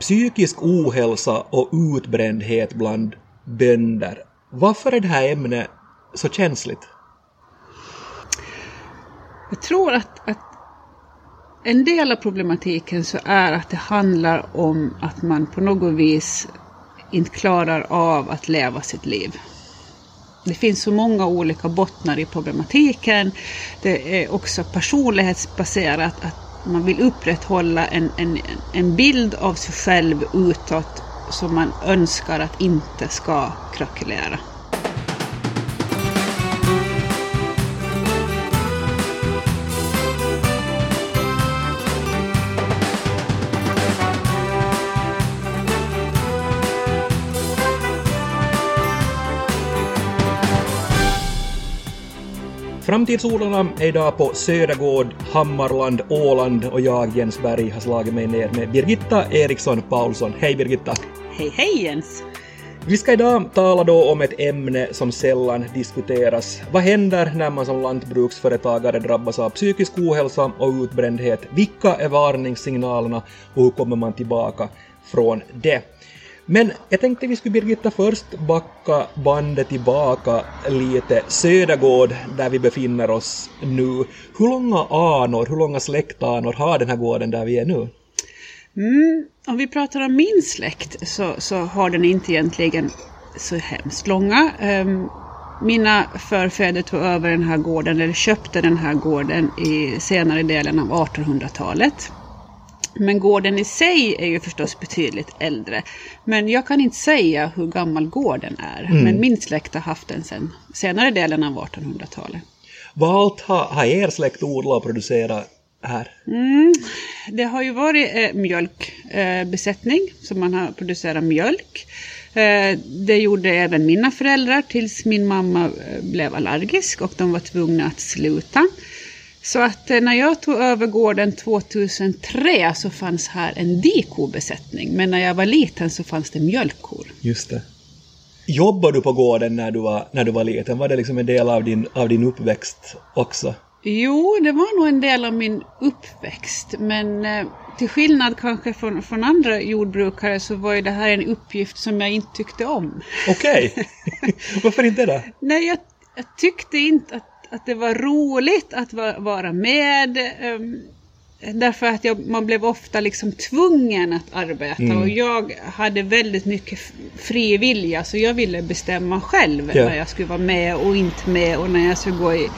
psykisk ohälsa och utbrändhet bland bönder. Varför är det här ämnet så känsligt? Jag tror att, att en del av problematiken så är att det handlar om att man på något vis inte klarar av att leva sitt liv. Det finns så många olika bottnar i problematiken. Det är också personlighetsbaserat att man vill upprätthålla en, en, en bild av sig själv utåt som man önskar att inte ska krackelera. Framtidsolarna är idag på Södergård, Hammarland, Åland och jag, Jens Berg, har slagit mig ner med Birgitta Eriksson Paulsson. Hej Birgitta! Hej hej Jens! Vi ska idag tala då om ett ämne som sällan diskuteras. Vad händer när man som lantbruksföretagare drabbas av psykisk ohälsa och utbrändhet? Vilka är varningssignalerna och hur kommer man tillbaka från det? Men jag tänkte vi skulle Birgitta först backa bandet tillbaka lite. Södergård, där vi befinner oss nu. Hur långa anor, hur långa släktanor har den här gården där vi är nu? Mm, om vi pratar om min släkt så, så har den inte egentligen så hemskt långa. Um, mina förfäder tog över den här gården, eller köpte den här gården i senare delen av 1800-talet. Men gården i sig är ju förstås betydligt äldre. Men jag kan inte säga hur gammal gården är. Mm. Men min släkt har haft den sen senare delen av 1800-talet. Vad allt har, har er släkt odlat och producerat här? Mm, det har ju varit eh, mjölkbesättning, eh, så man har producerat mjölk. Eh, det gjorde även mina föräldrar tills min mamma eh, blev allergisk och de var tvungna att sluta. Så att eh, när jag tog över gården 2003 så fanns här en dikobesättning. Men när jag var liten så fanns det mjölkkor. Just det. Jobbade du på gården när du var, när du var liten? Var det liksom en del av din, av din uppväxt också? Jo, det var nog en del av min uppväxt. Men eh, till skillnad kanske från, från andra jordbrukare så var ju det här en uppgift som jag inte tyckte om. Okej, okay. varför inte det? Nej, jag, jag tyckte inte att att det var roligt att vara med. Um, därför att jag, man blev ofta liksom tvungen att arbeta mm. och jag hade väldigt mycket fri vilja så jag ville bestämma själv yeah. när jag skulle vara med och inte med och när jag skulle gå i,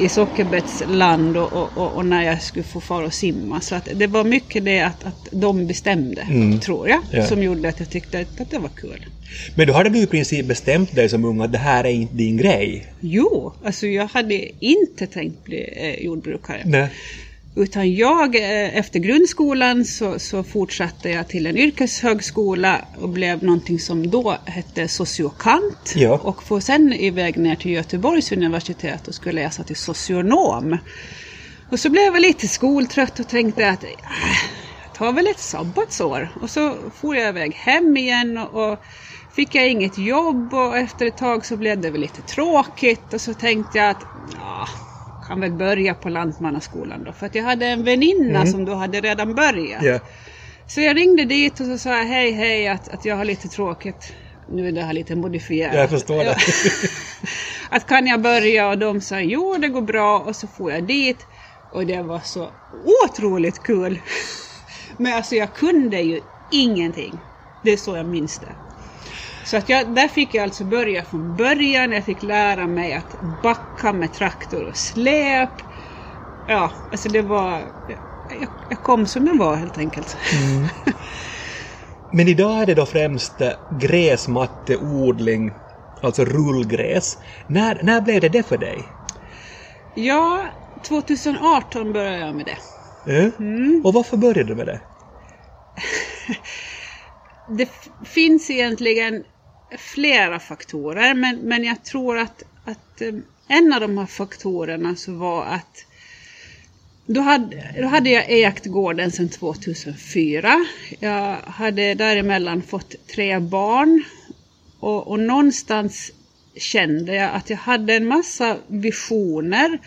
i sockerbetsland och, och, och, och, när jag skulle få fara och simma. Så att det var mycket det att, att de bestämde, mm. tror jag, yeah. som gjorde att jag tyckte att, att det var kul. Men då hade du i princip bestämt dig som ung att det här är inte din grej? Jo, alltså jag hade inte tänkt bli eh, jordbrukare. Nej. Utan jag, eh, efter grundskolan så, så, fortsatte jag till en yrkeshögskola och blev någonting som då hette sociokant. Ja. Och får sen iväg ner till Göteborgs universitet och skulle läsa till socionom. Och så blev jag lite skoltrött och tänkte att äh, jag tar väl ett sabbatsår. Och så for jag iväg hem igen och, och fick jag inget jobb och efter ett tag så blev det väl lite tråkigt och så tänkte jag att ja, kan väl börja på Lantmannaskolan då. För att jag hade en väninna mm. som då hade redan börjat. Yeah. Så jag ringde dit och så sa jag hej hej att, att jag har lite tråkigt. Nu är det här lite modifierat. Jag förstår det. att kan jag börja och de sa jo det går bra och så får jag dit. Och det var så otroligt kul. Men alltså jag kunde ju ingenting. Det är så jag minns det. Så att jag, där fick jag alltså börja från början. Jag fick lära mig att backa med traktor och släp. Ja, alltså det var... Jag, jag kom som jag var helt enkelt. Mm. Men idag är det då främst gräsmatteodling, alltså rullgräs. När, när blev det det för dig? Ja, 2018 började jag med det. Mm. Och varför började du med det? det finns egentligen flera faktorer men, men jag tror att, att eh, en av de här faktorerna så var att då hade, då hade jag ägt gården sedan 2004. Jag hade däremellan fått tre barn och, och någonstans kände jag att jag hade en massa visioner,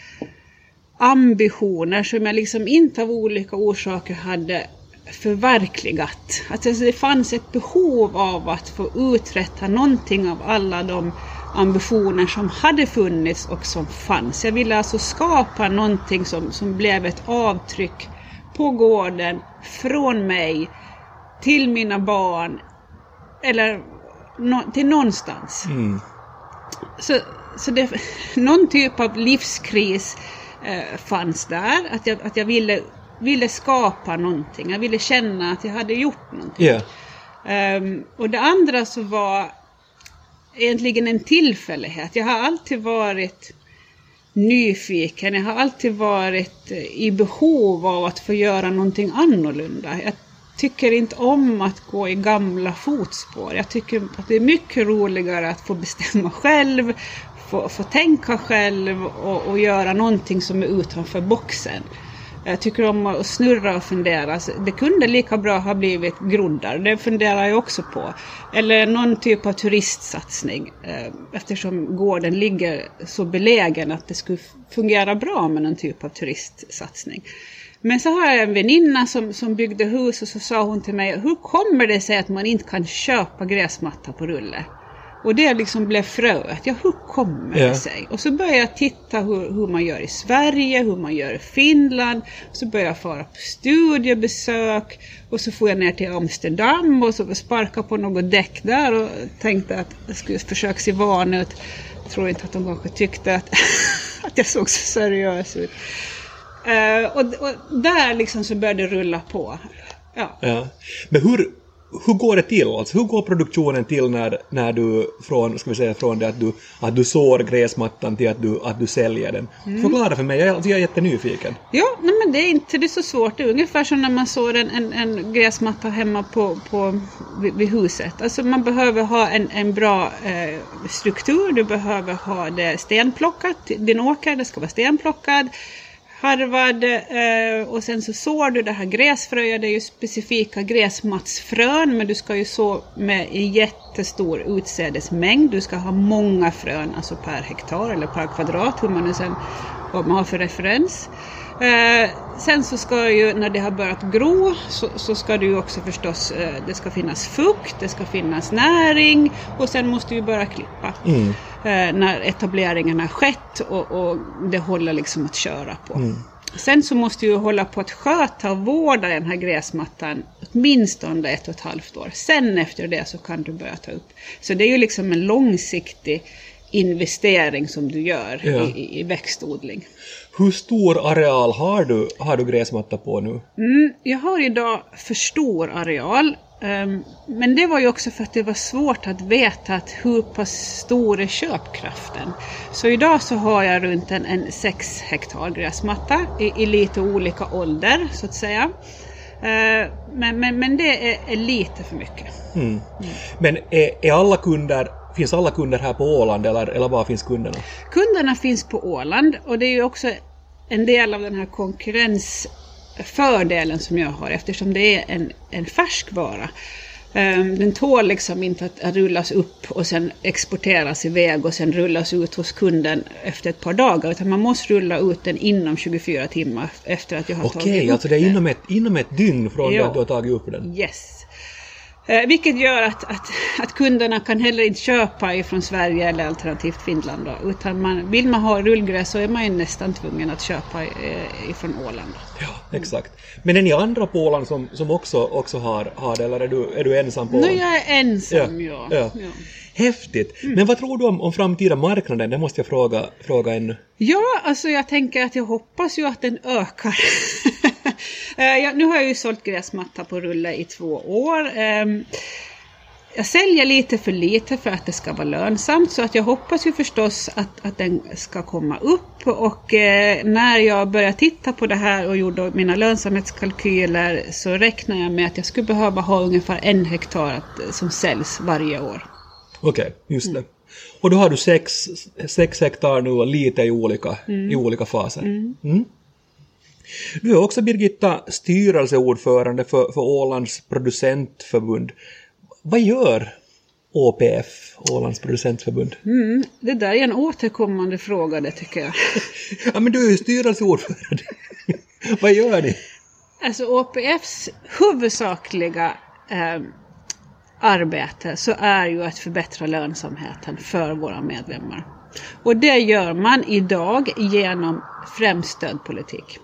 ambitioner som jag liksom inte av olika orsaker hade förverkligat. Att alltså det fanns ett behov av att få uträtta någonting av alla de ambitioner som hade funnits och som fanns. Jag ville alltså skapa någonting som, som blev ett avtryck på gården, från mig, till mina barn, eller no, till någonstans. Mm. Så, så det, någon typ av livskris eh, fanns där, att jag, att jag ville, ville skapa någonting, jag ville känna att jag hade gjort någonting. Yeah. Um, och det andra så var egentligen en tillfällighet. Jag har alltid varit nyfiken, jag har alltid varit i behov av att få göra någonting annorlunda. Jag tycker inte om att gå i gamla fotspår. Jag tycker att det är mycket roligare att få bestämma själv, få, få tänka själv och, och göra någonting som är utanför boxen. Jag tycker om att snurra och fundera. Alltså, det kunde lika bra ha blivit groddar, det funderar jag också på. Eller någon typ av turistsatsning eh, eftersom gården ligger så belägen att det skulle fungera bra med någon typ av turistsatsning. Men så har jag en väninna som, som byggde hus och så sa hon till mig, hur kommer det sig att man inte kan köpa gräsmatta på rulle? Och det liksom blev fröet. Ja, hur kommer det sig? Och så började jag titta hur, hur man gör i Sverige, hur man gör i Finland. Så började jag fara på studiebesök. Och så får jag ner till Amsterdam och så sparka på något däck där och tänkte att jag skulle försöka se van ut. Jag tror inte att de kanske tyckte att, att jag såg så seriös ut. Eh, och, och där liksom så började det rulla på. Ja. Ja. Men hur, hur går det till? Alltså, hur går produktionen till när, när du från, ska vi säga, från det att du, att du sår gräsmattan till att du, att du säljer den? Mm. Förklara för mig, jag, alltså, jag är jättenyfiken. Ja, nej men det är inte det är så svårt. Det är ungefär som när man sår en, en, en gräsmatta hemma på, på, vid, vid huset. Alltså man behöver ha en, en bra eh, struktur. Du behöver ha det stenplockat. Din åker det ska vara stenplockad. Harvad eh, och sen så sår du det här gräsfröet. Det är ju specifika gräsmattsfrön men du ska ju så med en jättestor utsädesmängd. Du ska ha många frön, alltså per hektar eller per kvadrat, hur man nu sen, vad man har för referens. Eh, sen så ska ju, när det har börjat gro, så, så ska det ju också förstås, eh, det ska finnas fukt, det ska finnas näring och sen måste du börja klippa. Mm. Eh, när etableringen har skett och, och det håller liksom att köra på. Sen så måste du hålla på att sköta och vårda den här gräsmattan åtminstone ett och ett halvt år. Sen efter det så kan du börja ta upp. Så det är ju liksom en långsiktig investering som du gör Ja. i, i växtodling. Hur stor areal har du, har du gräsmatta på nu? Mm, jag har idag för stor areal. ehm, men det var ju också för att det var svårt att veta att hur pass stor är köpkraften. Så idag så har jag runt en, en 6 hektar gräsmatta i, i lite olika ålder så att säga. Eh, men, men, men det är, är lite för mycket. Mm. Men är, är alla kunder, finns alla kunder här på Åland eller, eller var finns kunderna? Kunderna finns på Åland och det är ju också en del av den här konkurrensfördelen som jag har eftersom det är en, en färskvara. Ehm, Den tål liksom inte att rullas upp och sen exporteras iväg och sen rullas ut hos kunden efter ett par dagar. Utan man måste rulla ut den inom 24 timmar efter att jag har Okej, tagit upp alltså det är den. inom ett, inom ett dygn från det Ja. att du har tagit upp den? Yes. Eh, vilket gör att, att, att kunderna kan heller inte köpa ifrån Sverige eller alternativt Finland. Då, utan man, vill man ha rullgräs så är man ju nästan tvungen att köpa eh, ifrån Åland. Ja, exakt. Men är ni andra på Åland som, som också, också har, har det eller är du, är du ensam på Nu Åland? jag är ensam, Ja, ja. ja. ja. Häftigt! Men vad tror du om, om framtida marknaden? Det måste jag fråga, fråga ännu. Ja, alltså jag tänker att jag hoppas ju att den ökar. Eh, ja, nu har jag ju sålt gräsmatta på rulle i två år. Ehm, Jag säljer lite för lite för att det ska vara lönsamt så att jag hoppas ju förstås att, att den ska komma upp och eh, när jag började titta på det här och gjorde mina lönsamhetskalkyler så räknar jag med att jag skulle behöva ha ungefär en hektar att, som säljs varje år. Okej, just det. Och då har du sex, sex hektar nu och lite i olika, i olika faser. Mm. Du är också Birgitta styrelseordförande för, för Ålands producentförbund. Vad gör ÅPF, Ålands producentförbund? Mm, det där är en återkommande fråga det tycker jag. Ja men du är ju styrelseordförande. Vad gör ni? Alltså OPFs huvudsakliga eh, arbete så är ju att förbättra lönsamheten för våra medlemmar. Och det gör man idag genom främst stödpolitik.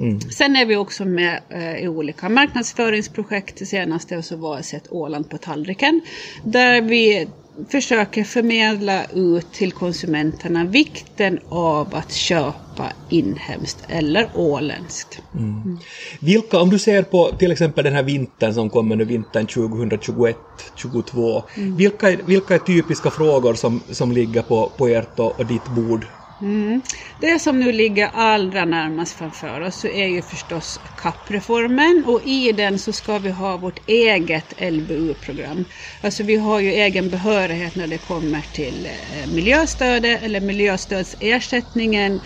Mm. Sen är vi också med eh, i olika marknadsföringsprojekt. Det senaste så var ett Åland på tallriken. Där vi försöker förmedla ut till konsumenterna vikten av att köpa inhemskt eller åländskt. Mm. Vilka, om du ser på till exempel den här vintern som kommer nu, vintern 2021-2022, mm. vilka, vilka är typiska frågor som, som ligger på, på ert och, och ditt bord Mm. Det som nu ligger allra närmast framför oss så är ju förstås kappreformen och i den så ska vi ha vårt eget LBU-program. Alltså vi har ju egen behörighet när det kommer till eh, miljöstödet eller miljöstödsersättningen,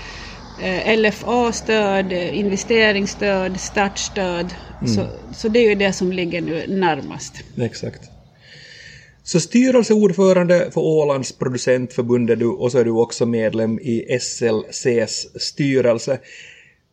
eh, LFA-stöd, investeringsstöd, startstöd. Mm. Så, så det är ju det som ligger nu närmast. Exakt. Så styrelseordförande för Ålands producentförbund är du och så är du också medlem i SLCs styrelse.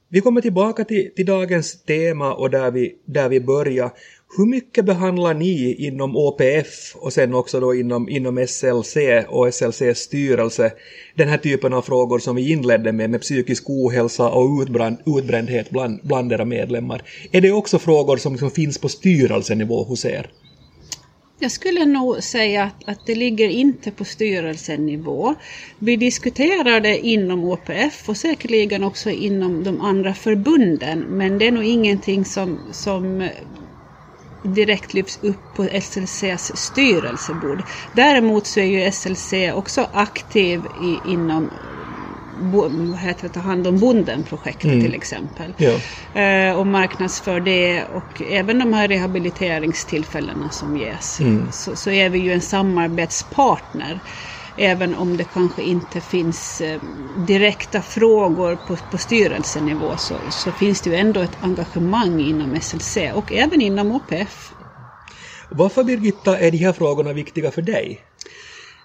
Vi kommer tillbaka till, till dagens tema och där vi, där vi börjar. Hur mycket behandlar ni inom OPF och sen också då inom, inom SLC och SLCs styrelse den här typen av frågor som vi inledde med, med psykisk ohälsa och utbränd, utbrändhet bland, bland era medlemmar? Är det också frågor som, som finns på styrelsenivå hos er? Jag skulle nog säga att, att det ligger inte på styrelsenivå. Vi diskuterar det inom OPF och säkerligen också inom de andra förbunden men det är nog ingenting som, som direkt lyfts upp på SLCs styrelsebord. Däremot så är ju SLC också aktiv i, inom vad heter det, ta hand om bonden-projektet mm. till exempel. Ja. Eh, och marknadsför det och även de här rehabiliteringstillfällena som ges. Mm. Så, så, är vi ju en samarbetspartner. Även om det kanske inte finns eh, direkta frågor på, på styrelsenivå så, så finns det ju ändå ett engagemang inom SLC och även inom OPF. Varför Birgitta är de här frågorna viktiga för dig?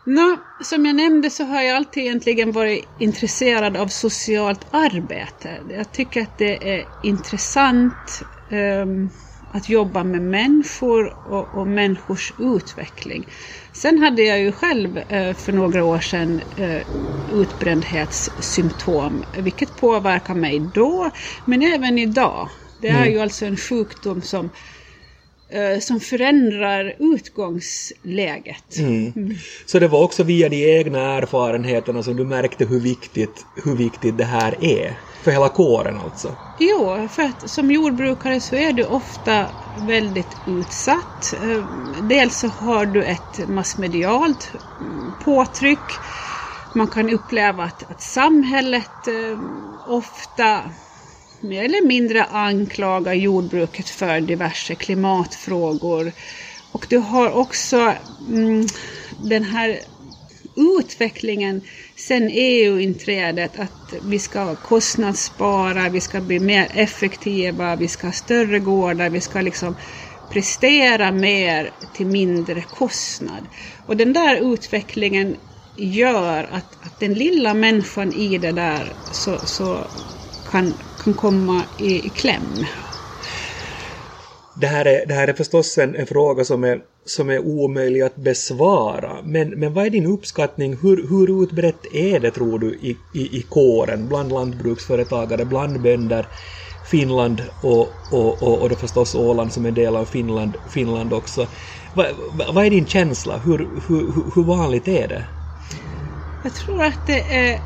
Nå, som jag nämnde så har jag alltid egentligen varit intresserad av socialt arbete. Jag tycker att det är intressant um, att jobba med människor och, och, människors utveckling. Sen hade jag ju själv uh, för några år sedan uh, utbrändhetssymptom, vilket påverkar mig då, men även idag. Det är mm. ju alltså en sjukdom som Eh, som förändrar utgångsläget. Mm. Mm. Så det var också via de egna erfarenheterna som du märkte hur viktigt, hur viktigt det här är? För hela kåren alltså? Jo, för att som jordbrukare så är du ofta väldigt utsatt. Eh, dels så har du ett massmedialt mm, påtryck. Man kan uppleva att, att samhället eh, ofta mer eller mindre anklagar jordbruket för diverse klimatfrågor. Och du har också mm, den här utvecklingen sen EU-inträdet att vi ska kostnadsspara, vi ska bli mer effektiva, vi ska ha större gårdar, vi ska liksom prestera mer till mindre kostnad. Och den där utvecklingen gör att, att den lilla människan i det där så, så kan, kan komma i, kläm? Det här är, det här är förstås en, en fråga som är, som är omöjlig att besvara. Men, men vad är din uppskattning? Hur, hur utbrett är det tror du i, i, i kåren bland lantbruksföretagare, bland bönder? Finland och, och, och, och då förstås Åland som är del av Finland, Finland också. Va, va, vad är din känsla? Hur, hur, hur vanligt är det? Jag tror att det är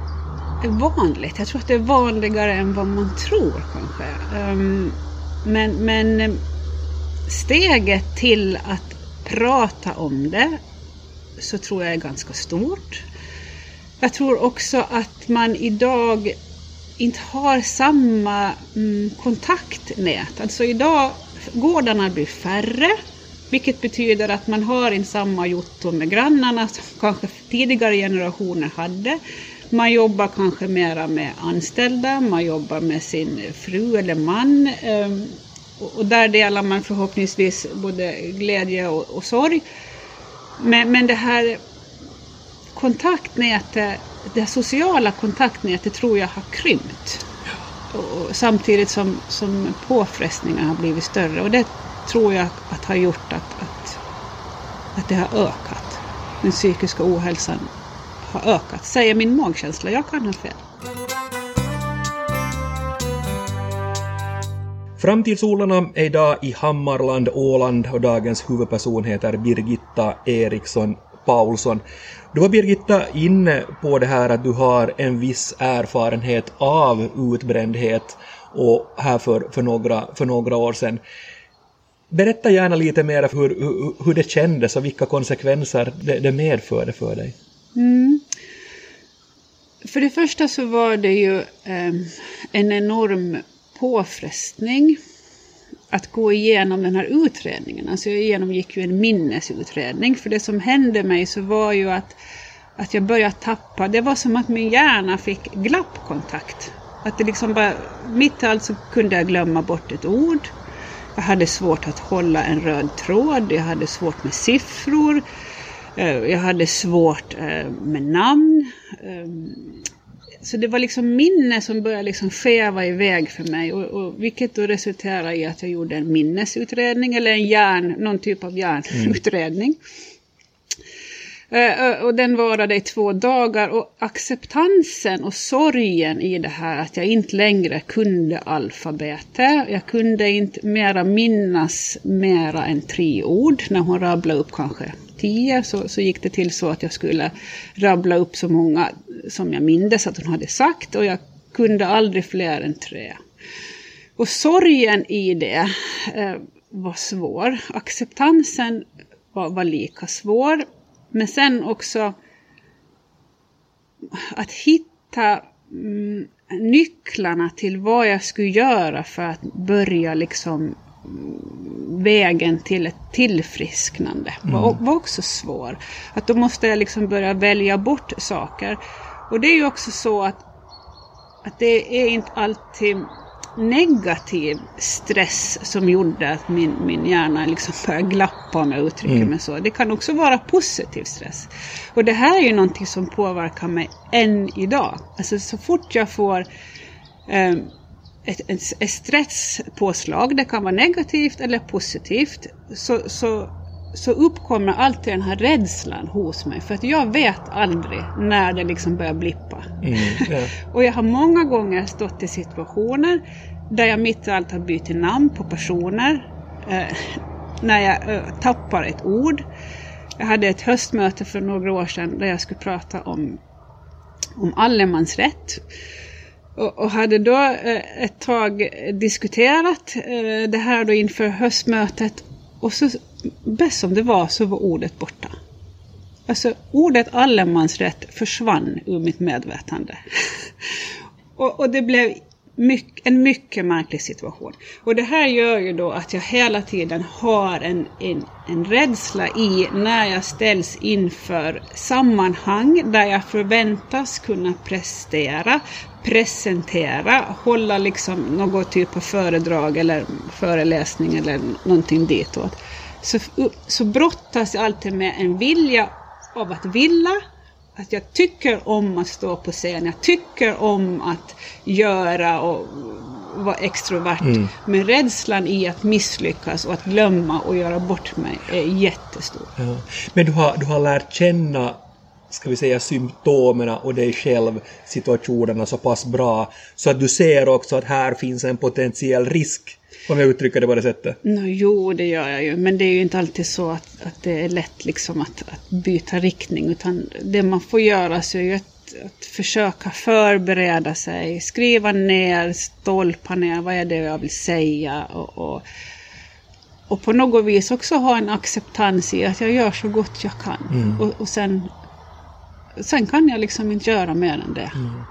vanligt. Jag tror att det är vanligare än vad man tror kanske. Ehm, men, men steget till att prata om det så tror jag är ganska stort. Jag tror också att man idag inte har samma mm, kontaktnät. Alltså idag, gårdarna blir färre, vilket betyder att man har inte samma jotto med grannarna som kanske tidigare generationer hade. Man jobbar kanske mera med anställda, man jobbar med sin fru eller man. Ehm, och där delar man förhoppningsvis både glädje och, och sorg. Men, men det här kontaktnätet, det sociala kontaktnätet tror jag har krympt. och, samtidigt som, som påfrestningarna har blivit större. Och det tror jag att har gjort att, att, att det har ökat. Den psykiska ohälsan har ökat, säger min magkänsla. Jag kan ha fel. Framtidsodlarna är idag i Hammarland, Åland och dagens huvudperson heter Birgitta Eriksson Paulsson. Du var Birgitta inne på det här att du har en viss erfarenhet av utbrändhet och här för, för, några, för några år sedan. Berätta gärna lite mer hur, hur, hur det kändes och vilka konsekvenser det, det medförde för dig. Mm. För det första så var det ju eh, en enorm påfrestning att gå igenom den här utredningen. Alltså jag genomgick ju en minnesutredning. För det som hände mig så var ju att, att jag började tappa. Det var som att min hjärna fick glappkontakt. Att det liksom bara, mitt i allt så kunde jag glömma bort ett ord. Jag hade svårt att hålla en röd tråd. Jag hade svårt med siffror. Eh, jag hade svårt eh, med namn. Ehm, så det var liksom minne som började liksom skeva iväg för mig. Och, och, vilket då resulterade i att jag gjorde en minnesutredning eller en hjärn, någon typ av hjärnutredning. Mm. Eh, eh, och den varade i två dagar och acceptansen och sorgen i det här att jag inte längre kunde alfabetet. Jag kunde inte mera minnas mera än tre ord när hon rabblade upp kanske tio så, så gick det till så att jag skulle rabbla upp så många som jag mindes att hon hade sagt och jag kunde aldrig fler än tre. Och sorgen i det eh, var svår. Acceptansen var, var lika svår. Men sen också att hitta mm, nycklarna till vad jag skulle göra för att börja liksom vägen till ett tillfrisknande mm. var, var också svår. Att då måste jag liksom börja välja bort saker. Och det är ju också så att, att det är inte alltid negativ stress som gjorde att min, min hjärna liksom började glappa om jag uttrycker mm. mig så. Det kan också vara positiv stress. Och det här är ju någonting som påverkar mig än idag. Alltså så fort jag får eh, ett, ett, ett stresspåslag, det kan vara negativt eller positivt, så, så, så uppkommer alltid den här rädslan hos mig. För att jag vet aldrig när det liksom börjar blippa. Mm, yeah. och jag har många gånger stått i situationer där jag mitt i allt har bytt namn på personer. Eh, när jag eh, tappar ett ord. Jag hade ett höstmöte för några år sedan där jag skulle prata om, om allemansrätt. Och, och hade då eh, ett tag diskuterat eh, det här då inför höstmötet och så bäst som det var så var ordet borta. Alltså ordet allemansrätt försvann ur mitt medvetande. och, och det blev mycket, en mycket märklig situation. Och det här gör ju då att jag hela tiden har en, en, en rädsla i när jag ställs inför sammanhang där jag förväntas kunna prestera, presentera, hålla liksom någon typ av föredrag eller föreläsning eller någonting ditåt. Så, så brottas jag alltid med en vilja av att vilja att jag tycker om att stå på scen, jag tycker om att göra och vara extrovert. Mm. Men rädslan i att misslyckas och att glömma och göra bort mig är jättestor. Ja. Men du har, du har lärt känna ska vi säga symptomen och dig själv, situationerna så pass bra så att du ser också att här finns en potentiell risk om jag uttrycker det på det sättet. No, jo, det gör jag ju. Men det är ju inte alltid så att, att det är lätt liksom att, att byta riktning. Utan det man får göra så är ju att, att försöka förbereda sig. Skriva ner, stolpa ner, vad är det jag vill säga? Och, och, och på något vis också ha en acceptans i att jag gör så gott jag kan. Mm. Och, och sen, sen kan jag liksom inte göra mer än det. Mm.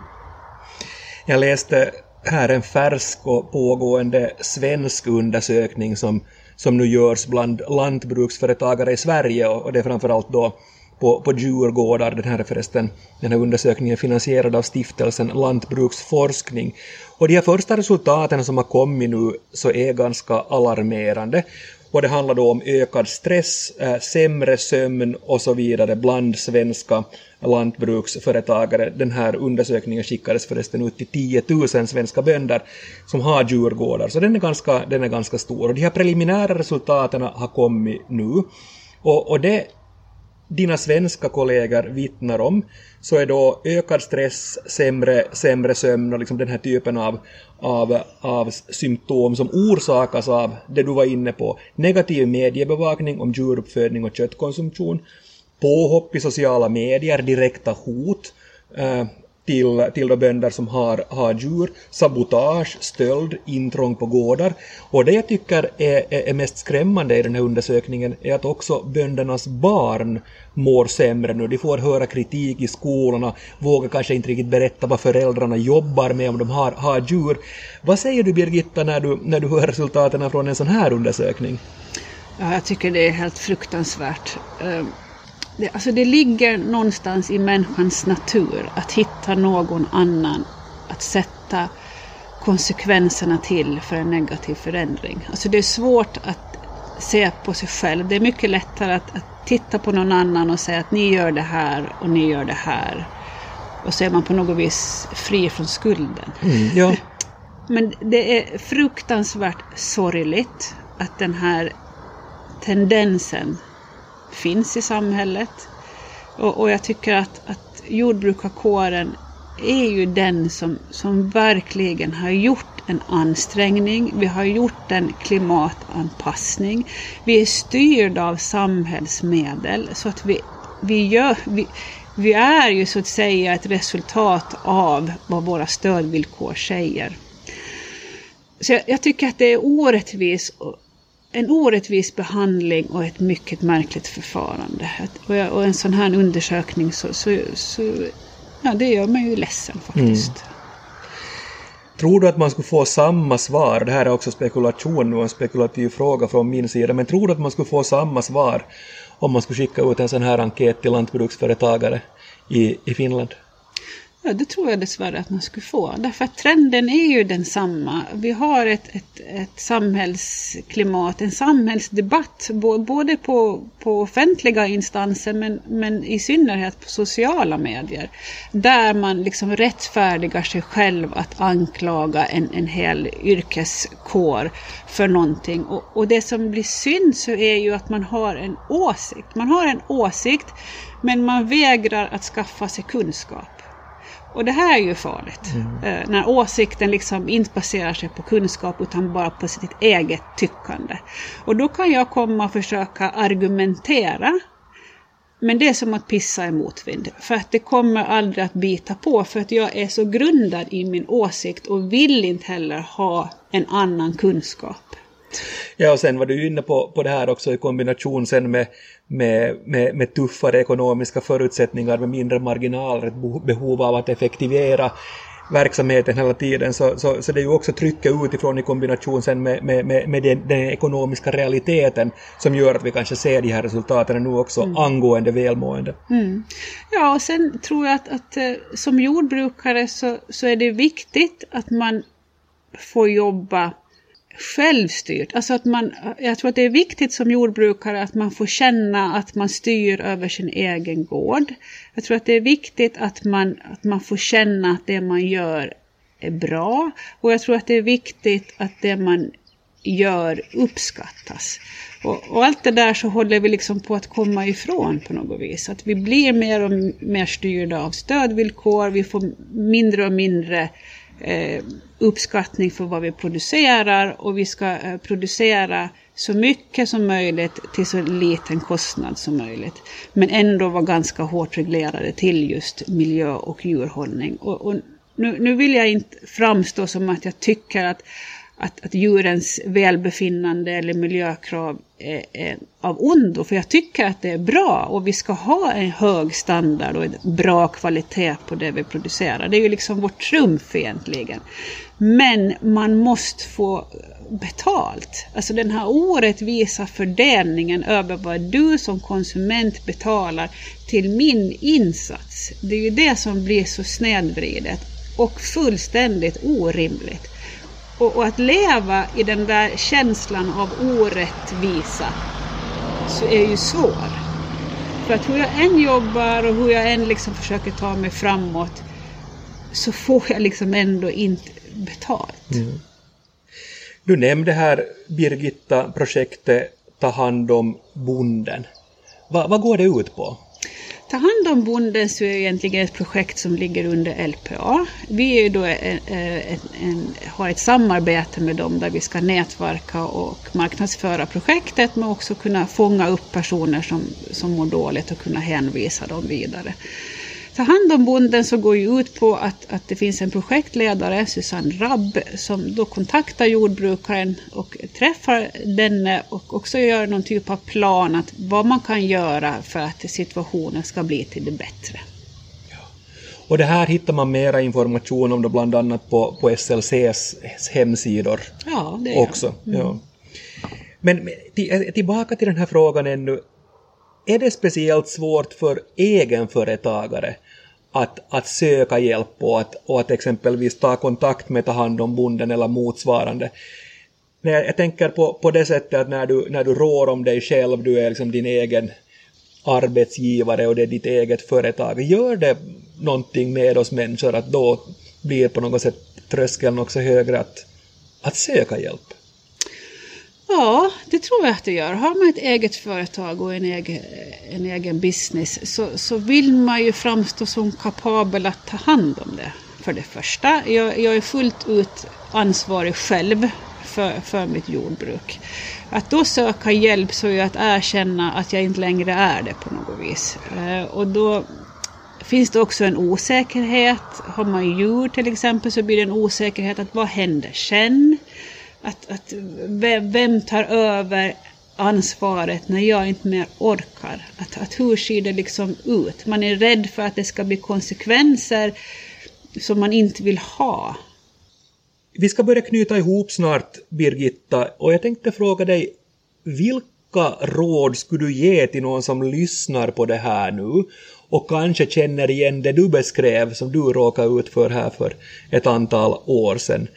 Jag läste här en färsk och pågående svensk undersökning som, som nu görs bland lantbruksföretagare i Sverige och, och det är framförallt då på, på djurgårdar. Den här förresten, den här undersökningen är finansierad av stiftelsen Lantbruksforskning. Och de här första resultaten som har kommit nu så är ganska alarmerande. och det handlar då om ökad stress, äh, sämre sömn och så vidare bland svenska lantbruksföretagare. Den här undersökningen skickades förresten ut till 10 000 svenska bönder som har djurgårdar, så den är ganska, den är ganska stor. Och de här preliminära resultaten har kommit nu. Och, och det dina svenska kollegor vittnar om, så är då ökad stress, sämre, sämre sömn och liksom den här typen av, av, av symptom som orsakas av det du var inne på, negativ mediebevakning om djuruppfödning och köttkonsumtion, påhopp i sociala medier, direkta hot, eh, till, till de bönder som har, har djur, sabotage, stöld, intrång på gårdar. Och det jag tycker är, är, är, mest skrämmande i den här undersökningen är att också böndernas barn mår sämre nu. De får höra kritik i skolorna, vågar kanske inte riktigt berätta vad föräldrarna jobbar med om de har, har djur. Vad säger du Birgitta när du, när du hör resultaten från en sån här undersökning? Ja, jag tycker det är helt fruktansvärt. Ehm, det, alltså det ligger någonstans i människans natur att hitta någon annan att sätta konsekvenserna till för en negativ förändring. Alltså det är svårt att se på sig själv. Det är mycket lättare att, att titta på någon annan och säga att ni gör det här och ni gör det här. Och så är man på något vis fri från skulden. Mm, ja. Men det är fruktansvärt sorgligt att den här tendensen finns i samhället. Och, och jag tycker att, att jordbrukarkåren är ju den som, som verkligen har gjort en ansträngning. Vi har gjort en klimatanpassning. Vi är styrda av samhällsmedel så att vi, vi, gör, vi, vi är ju så att säga ett resultat av vad våra stödvillkor säger. Så jag, jag tycker att det är orättvist en orättvis behandling och ett mycket märkligt förfarande. Och, och en sån här undersökning så, så, så ja, det gör mig ju ledsen faktiskt. Mm. Tror du att man skulle få samma svar, det här är också spekulation och en spekulativ fråga från min sida, men tror du att man skulle få samma svar om man skulle skicka ut en sån här enkät till lantbruksföretagare i, i Finland? Ja, det tror jag dessvärre att man skulle få. Därför att trenden är ju densamma. Vi har ett, ett, ett samhällsklimat, en samhällsdebatt, både på, på offentliga instanser men, men i synnerhet på sociala medier. Där man liksom rättfärdigar sig själv att anklaga en, en hel yrkeskår för någonting. Och, och det som blir synd så är ju att man har en åsikt. Man har en åsikt men man vägrar att skaffa sig kunskap. Och det här är ju farligt. Mm. Eh, när åsikten liksom inte baserar sig på kunskap utan bara på sitt eget tyckande. Och då kan jag komma och försöka argumentera. Men det är som att pissa i motvind. För att det kommer aldrig att bita på. För att jag är så grundad i min åsikt och vill inte heller ha en annan kunskap. Ja, och sen var du inne på, på det här också i kombination sen med, med, med, med tuffare ekonomiska förutsättningar, med mindre marginaler, ett behov av att effektivera verksamheten hela tiden, så, så, så det är ju också trycket utifrån i kombination sen med, med, med, med den, den, ekonomiska realiteten som gör att vi kanske ser de här resultaten nu också mm. angående välmående. Mm. Ja, och sen tror jag att, att eh, som jordbrukare så, så är det viktigt att man får jobba självstyrt. Alltså att man, jag tror att det är viktigt som jordbrukare att man får känna att man styr över sin egen gård. Jag tror att det är viktigt att man, att man får känna att det man gör är bra. Och jag tror att det är viktigt att det man gör uppskattas. Och, och, allt det där så håller vi liksom på att komma ifrån på något vis. Att vi blir mer och mer styrda av stödvillkor, vi får mindre och mindre eh, Eh, uppskattning för vad vi producerar och vi ska eh, producera så mycket som möjligt till så liten kostnad som möjligt. Men ändå vara ganska hårt reglerade till just miljö och djurhållning. Och, och nu, nu vill jag inte framstå som att jag tycker att att, att djurens välbefinnande eller miljökrav är, är, av ondo. För jag tycker att det är bra och vi ska ha en hög standard och en bra kvalitet på det vi producerar. Det är ju liksom vårt trumf egentligen. Men man måste få betalt. Alltså den här orättvisa fördelningen över vad du som konsument betalar till min insats. Det är ju det som blir så snedvridet och fullständigt orimligt. Och, och, att leva i den där känslan av orättvisa så är ju svår. För att hur jag än jobbar och hur jag än liksom försöker ta mig framåt så får jag liksom ändå inte betalt. Mm. Du nämnde här, Birgitta, projektet Ta hand om bonden. Va, vad går det ut på? Ta hand om bonden så är egentligen ett projekt som ligger under LPA. Vi är då eh, eh, en, en, en, har ett samarbete med dem där vi ska nätverka och marknadsföra projektet men också kunna fånga upp personer som, som mår dåligt och kunna hänvisa dem vidare. Ta hand om bonden så går ju ut på att, att det finns en projektledare, Susanne Rabb, som då kontaktar jordbrukaren och träffar denne och också gör någon typ av plan att vad man kan göra för att situationen ska bli till det bättre. Och det här hittar man mera information om då bland annat på, på SLCs hemsidor ja, det också. Mm. Ja. Men tillbaka till den här frågan ännu. Är det speciellt svårt för egenföretagare att, att söka hjälp och att, och att exempelvis ta kontakt med ta hand om bonden eller motsvarande. Men jag, jag tänker på, på det sättet att när du, när du rår om dig själv, du är liksom din egen arbetsgivare och det är ditt eget företag, gör det någonting med oss människor att då blir på något sätt tröskeln också högre att, att söka hjälp? Ja, det tror jag att det gör. Har man ett eget företag och en egen, en egen business så, så vill man ju framstå som kapabel att ta hand om det. För det första, jag, jag är fullt ut ansvarig själv för, för mitt jordbruk. Att då söka hjälp så är ju att erkänna att jag inte längre är det på något vis. Eh, och då finns det också en osäkerhet. Har man djur till exempel så blir det en osäkerhet att vad händer sen? Att, att vem, vem tar över ansvaret när jag inte mer orkar? Att, att hur ser det liksom ut? Man är rädd för att det ska bli konsekvenser som man inte vill ha. Vi ska börja knyta ihop snart, Birgitta, och jag tänkte fråga dig, vilka råd skulle du ge till någon som lyssnar på det här nu och kanske känner igen det du beskrev som du råkade ut för här för ett antal år sedan?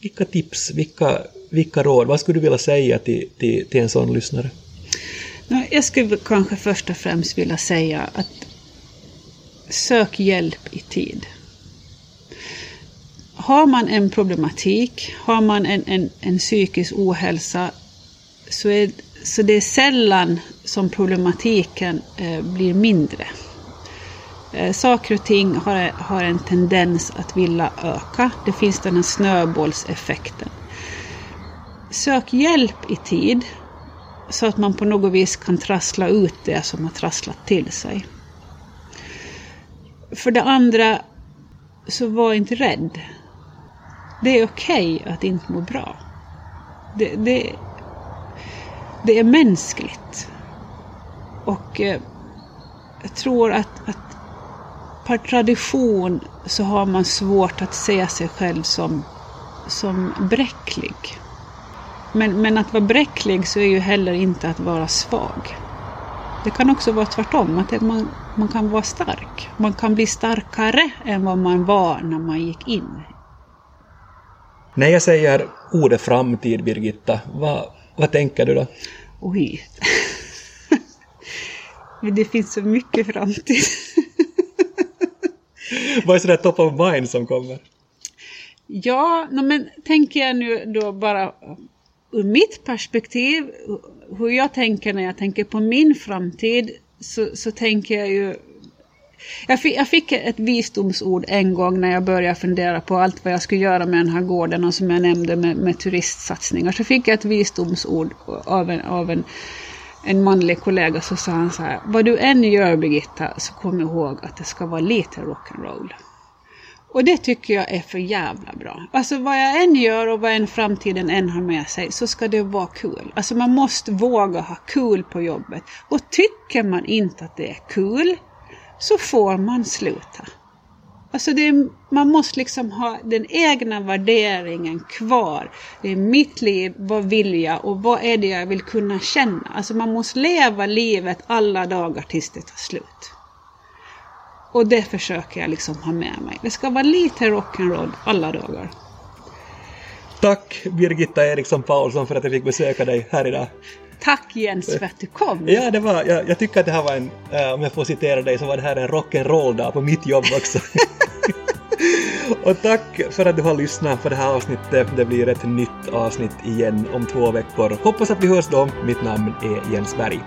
Vilka tips, vilka, vilka råd, vad skulle du vilja säga till, till, till en sån lyssnare? Jag skulle kanske först och främst vilja säga att sök hjälp i tid. Har man en problematik, har man en, en, en psykisk ohälsa, så är, så det är sällan som problematiken eh, blir mindre. Eh, saker och ting har, har en tendens att vilja öka. Det finns den här snöbollseffekten. Sök hjälp i tid så att man på något vis kan trassla ut det som har trasslat till sig. För det andra, så var inte rädd. Det är okej okay att inte må bra. Det, det, det är mänskligt. Och eh, jag tror att, att per tradition så har man svårt att se sig själv som, som bräcklig. Men, men att vara bräcklig så är ju heller inte att vara svag. Det kan också vara tvärtom, att man, man kan vara stark. Man kan bli starkare än vad man var när man gick in. När jag säger ordet framtid, Birgitta, vad, vad tänker du då? Oj. det finns så mycket framtid. Vad är sådär top of mind som kommer? Ja, men tänker jag nu då bara ur mitt perspektiv, hur jag tänker när jag tänker på min framtid, så, så tänker jag ju jag fick, jag fick, ett visdomsord en gång när jag började fundera på allt vad jag skulle göra med den här gården och som jag nämnde med, med turistsatsningar. Så fick jag ett visdomsord av en, av en en manlig kollega så sa han så här, vad du än gör Birgitta så kom ihåg att det ska vara lite rock'n'roll. Och det tycker jag är för jävla bra. Alltså vad jag än gör och vad än framtiden än har med sig så ska det vara kul. Alltså man måste våga ha kul på jobbet. Och tycker man inte att det är kul så får man sluta. Alltså är, man måste liksom ha den egna värderingen kvar. Det är mitt liv, vad vill jag och vad är det jag vill kunna känna? Alltså man måste leva livet alla dagar tills det tar slut. Och det försöker jag liksom ha med mig. Det ska vara lite rock'n'roll alla dagar. Tack Birgitta Eriksson Paulsson för att jag fick besöka dig här idag. Tack Jens för att du kom. Ja, det var, jag, jag tycker att det här var en, äh, om jag får citera dig, så var det här en rock'n'roll-dag på mitt jobb också. Och tack för att du har lyssnat på det här avsnittet. Det blir ett nytt avsnitt igen om två veckor. Hoppas att vi hörs då. Mitt namn är Jens Berg.